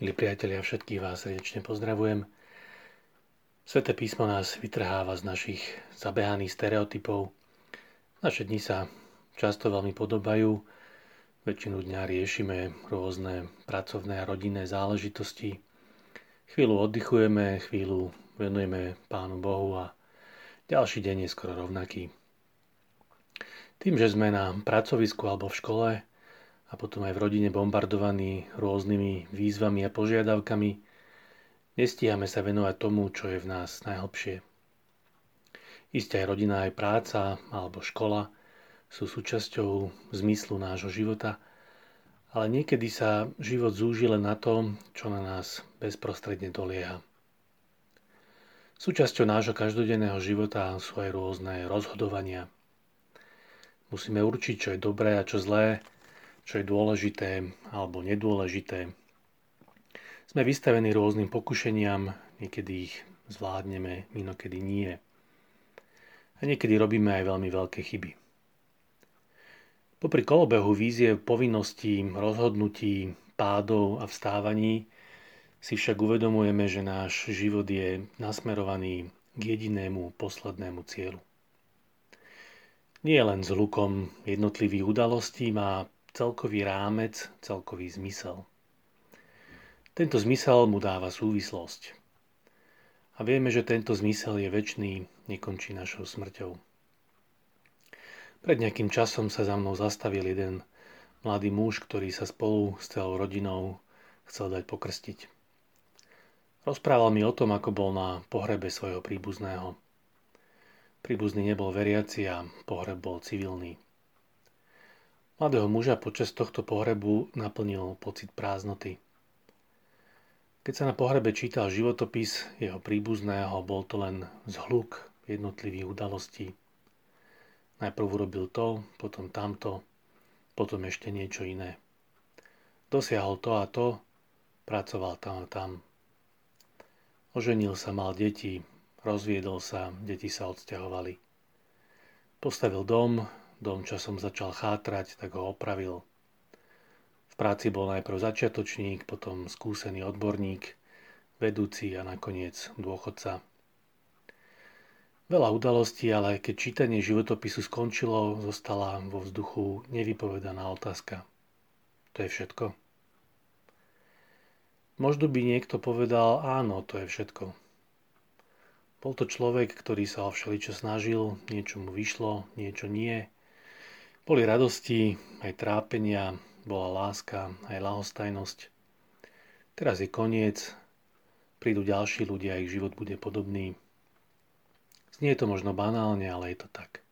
Milí priatelia, všetkých vás srdečne pozdravujem. Sveté písmo nás vytrháva z našich zabehaných stereotypov. Naše dni sa často veľmi podobajú. Väčšinu dňa riešime rôzne pracovné a rodinné záležitosti. Chvíľu oddychujeme, chvíľu venujeme Pánu Bohu a ďalší deň je skoro rovnaký. Tým, že sme na pracovisku alebo v škole, a potom aj v rodine bombardovaní rôznymi výzvami a požiadavkami, nestíhame sa venovať tomu, čo je v nás najhlbšie. Isté aj rodina, aj práca alebo škola sú súčasťou zmyslu nášho života, ale niekedy sa život zúži len na to, čo na nás bezprostredne dolieha. Súčasťou nášho každodenného života sú aj rôzne rozhodovania. Musíme určiť, čo je dobré a čo zlé, čo je dôležité alebo nedôležité. Sme vystavení rôznym pokušeniam, niekedy ich zvládneme, inokedy nie. A niekedy robíme aj veľmi veľké chyby. Popri kolobehu vízie povinností, rozhodnutí, pádov a vstávaní si však uvedomujeme, že náš život je nasmerovaný k jedinému poslednému cieľu. Nie len s hlukom jednotlivých udalostí má celkový rámec, celkový zmysel. Tento zmysel mu dáva súvislosť. A vieme, že tento zmysel je väčší, nekončí našou smrťou. Pred nejakým časom sa za mnou zastavil jeden mladý muž, ktorý sa spolu s celou rodinou chcel dať pokrstiť. Rozprával mi o tom, ako bol na pohrebe svojho príbuzného. Príbuzný nebol veriaci a pohreb bol civilný. Mladého muža počas tohto pohrebu naplnil pocit prázdnoty. Keď sa na pohrebe čítal životopis jeho príbuzného, bol to len zhluk jednotlivých udalostí. Najprv urobil to, potom tamto, potom ešte niečo iné. Dosiahol to a to, pracoval tam a tam. Oženil sa, mal deti, rozviedol sa, deti sa odsťahovali. Postavil dom, Dom časom začal chátrať, tak ho opravil. V práci bol najprv začiatočník, potom skúsený odborník, vedúci a nakoniec dôchodca. Veľa udalostí, ale keď čítanie životopisu skončilo, zostala vo vzduchu nevypovedaná otázka. To je všetko? Možno by niekto povedal, áno, to je všetko. Bol to človek, ktorý sa o všeličo snažil, niečo mu vyšlo, niečo nie, boli radosti, aj trápenia, bola láska, aj lahostajnosť. Teraz je koniec, prídu ďalší ľudia, ich život bude podobný. Znie to možno banálne, ale je to tak.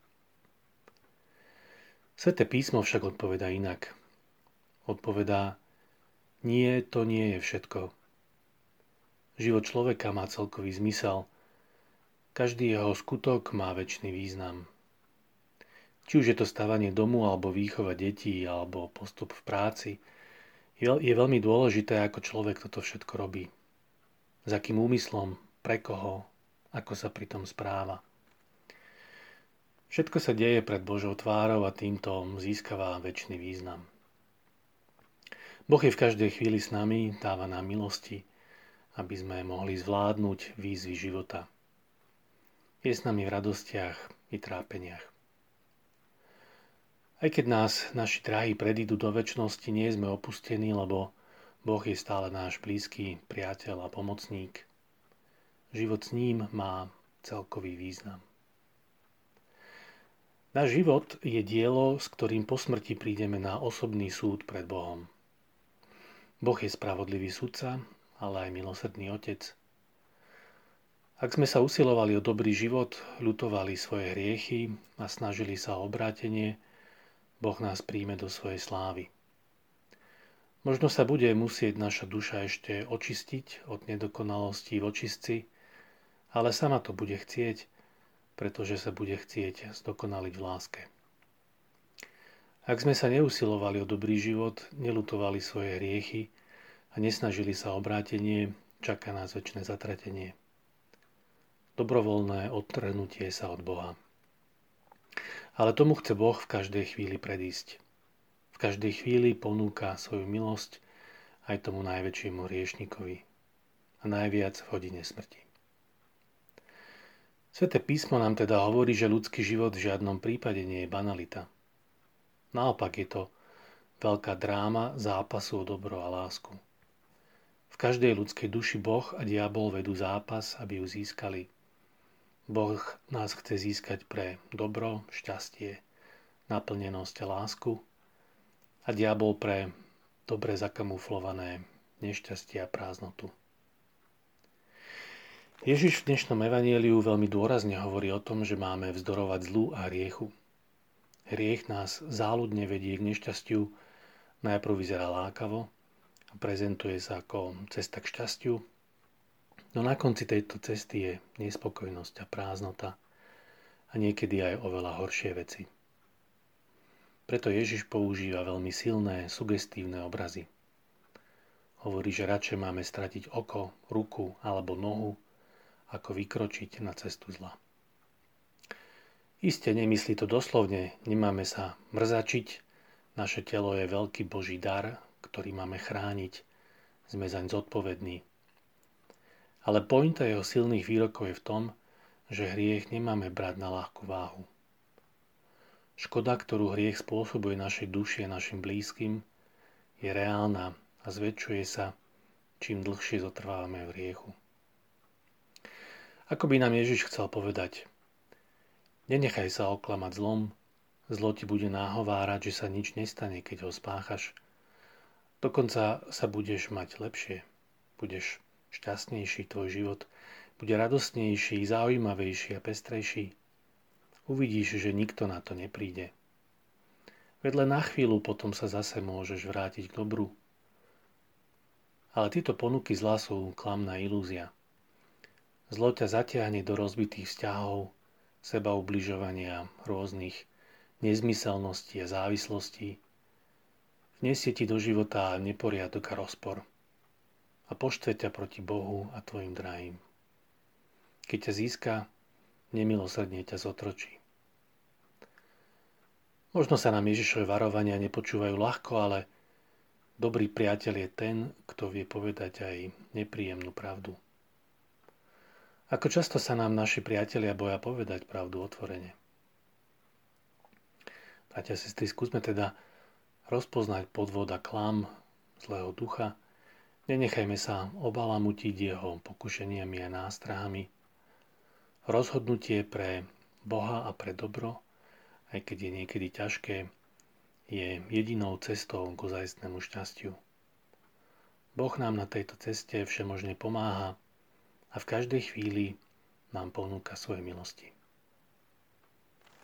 Sveté písmo však odpoveda inak. Odpovedá, nie, to nie je všetko. Život človeka má celkový zmysel. Každý jeho skutok má väčší význam. Či už je to stavanie domu, alebo výchova detí, alebo postup v práci, je veľmi dôležité, ako človek toto všetko robí. S akým úmyslom, pre koho, ako sa pri tom správa. Všetko sa deje pred Božou tvárou a týmto získava väčší význam. Boh je v každej chvíli s nami, dáva nám milosti, aby sme mohli zvládnuť výzvy života. Je s nami v radostiach i trápeniach. Aj keď nás naši dráhy predídu do väčšnosti, nie sme opustení, lebo Boh je stále náš blízky priateľ a pomocník. Život s ním má celkový význam. Náš život je dielo, s ktorým po smrti prídeme na osobný súd pred Bohom. Boh je spravodlivý sudca, ale aj milosrdný otec. Ak sme sa usilovali o dobrý život, ľutovali svoje hriechy a snažili sa o obrátenie, Boh nás príjme do svojej slávy. Možno sa bude musieť naša duša ešte očistiť od nedokonalostí v očistci, ale sama to bude chcieť, pretože sa bude chcieť zdokonaliť v láske. Ak sme sa neusilovali o dobrý život, nelutovali svoje hriechy a nesnažili sa obrátenie, čaká nás väčšie zatratenie. Dobrovoľné odtrhnutie sa od Boha. Ale tomu chce Boh v každej chvíli predísť. V každej chvíli ponúka svoju milosť aj tomu najväčšiemu riešnikovi a najviac v hodine smrti. Sveté písmo nám teda hovorí, že ľudský život v žiadnom prípade nie je banalita. Naopak je to veľká dráma zápasu o dobro a lásku. V každej ľudskej duši Boh a diabol vedú zápas, aby ju získali. Boh nás chce získať pre dobro, šťastie, naplnenosť a lásku a diabol pre dobre zakamuflované nešťastie a prázdnotu. Ježiš v dnešnom evanieliu veľmi dôrazne hovorí o tom, že máme vzdorovať zlu a hriechu. Hriech nás záľudne vedie k nešťastiu, najprv vyzerá lákavo a prezentuje sa ako cesta k šťastiu, no na konci tejto cesty je nespokojnosť a prázdnota a niekedy aj oveľa horšie veci. Preto Ježiš používa veľmi silné, sugestívne obrazy. Hovorí, že radšej máme stratiť oko, ruku alebo nohu, ako vykročiť na cestu zla. Isté nemyslí to doslovne, nemáme sa mrzačiť, naše telo je veľký Boží dar, ktorý máme chrániť, sme zaň zodpovední. Ale pointa jeho silných výrokov je v tom, že hriech nemáme brať na ľahkú váhu. Škoda, ktorú hriech spôsobuje našej duši a našim blízkym, je reálna a zväčšuje sa, čím dlhšie zotrvávame v hriechu. Ako by nám Ježiš chcel povedať, nenechaj sa oklamať zlom, zlo ti bude náhovárať, že sa nič nestane, keď ho spáchaš. Dokonca sa budeš mať lepšie, budeš šťastnejší tvoj život, bude radostnejší, zaujímavejší a pestrejší. Uvidíš, že nikto na to nepríde. Vedle na chvíľu potom sa zase môžeš vrátiť k dobru. Ale tieto ponuky zla sú klamná ilúzia. Zlo ťa zatiahne do rozbitých vzťahov, seba ubližovania, rôznych nezmyselností a závislostí. Vniesie ti do života neporiadok a rozpor a poštve ťa proti Bohu a tvojim drahým. Keď ťa získa, nemilosrdne ťa zotročí. Možno sa nám Ježišové varovania nepočúvajú ľahko, ale dobrý priateľ je ten, kto vie povedať aj nepríjemnú pravdu. Ako často sa nám naši priatelia boja povedať pravdu otvorene. Bratia a sestry, skúsme teda rozpoznať podvod a klam zlého ducha. Nenechajme sa obalamutiť jeho pokušeniami a nástrahami. Rozhodnutie pre Boha a pre dobro, aj keď je niekedy ťažké, je jedinou cestou k ozajstnému šťastiu. Boh nám na tejto ceste všemožne pomáha, a v každej chvíli nám ponúka svoje milosti.